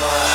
the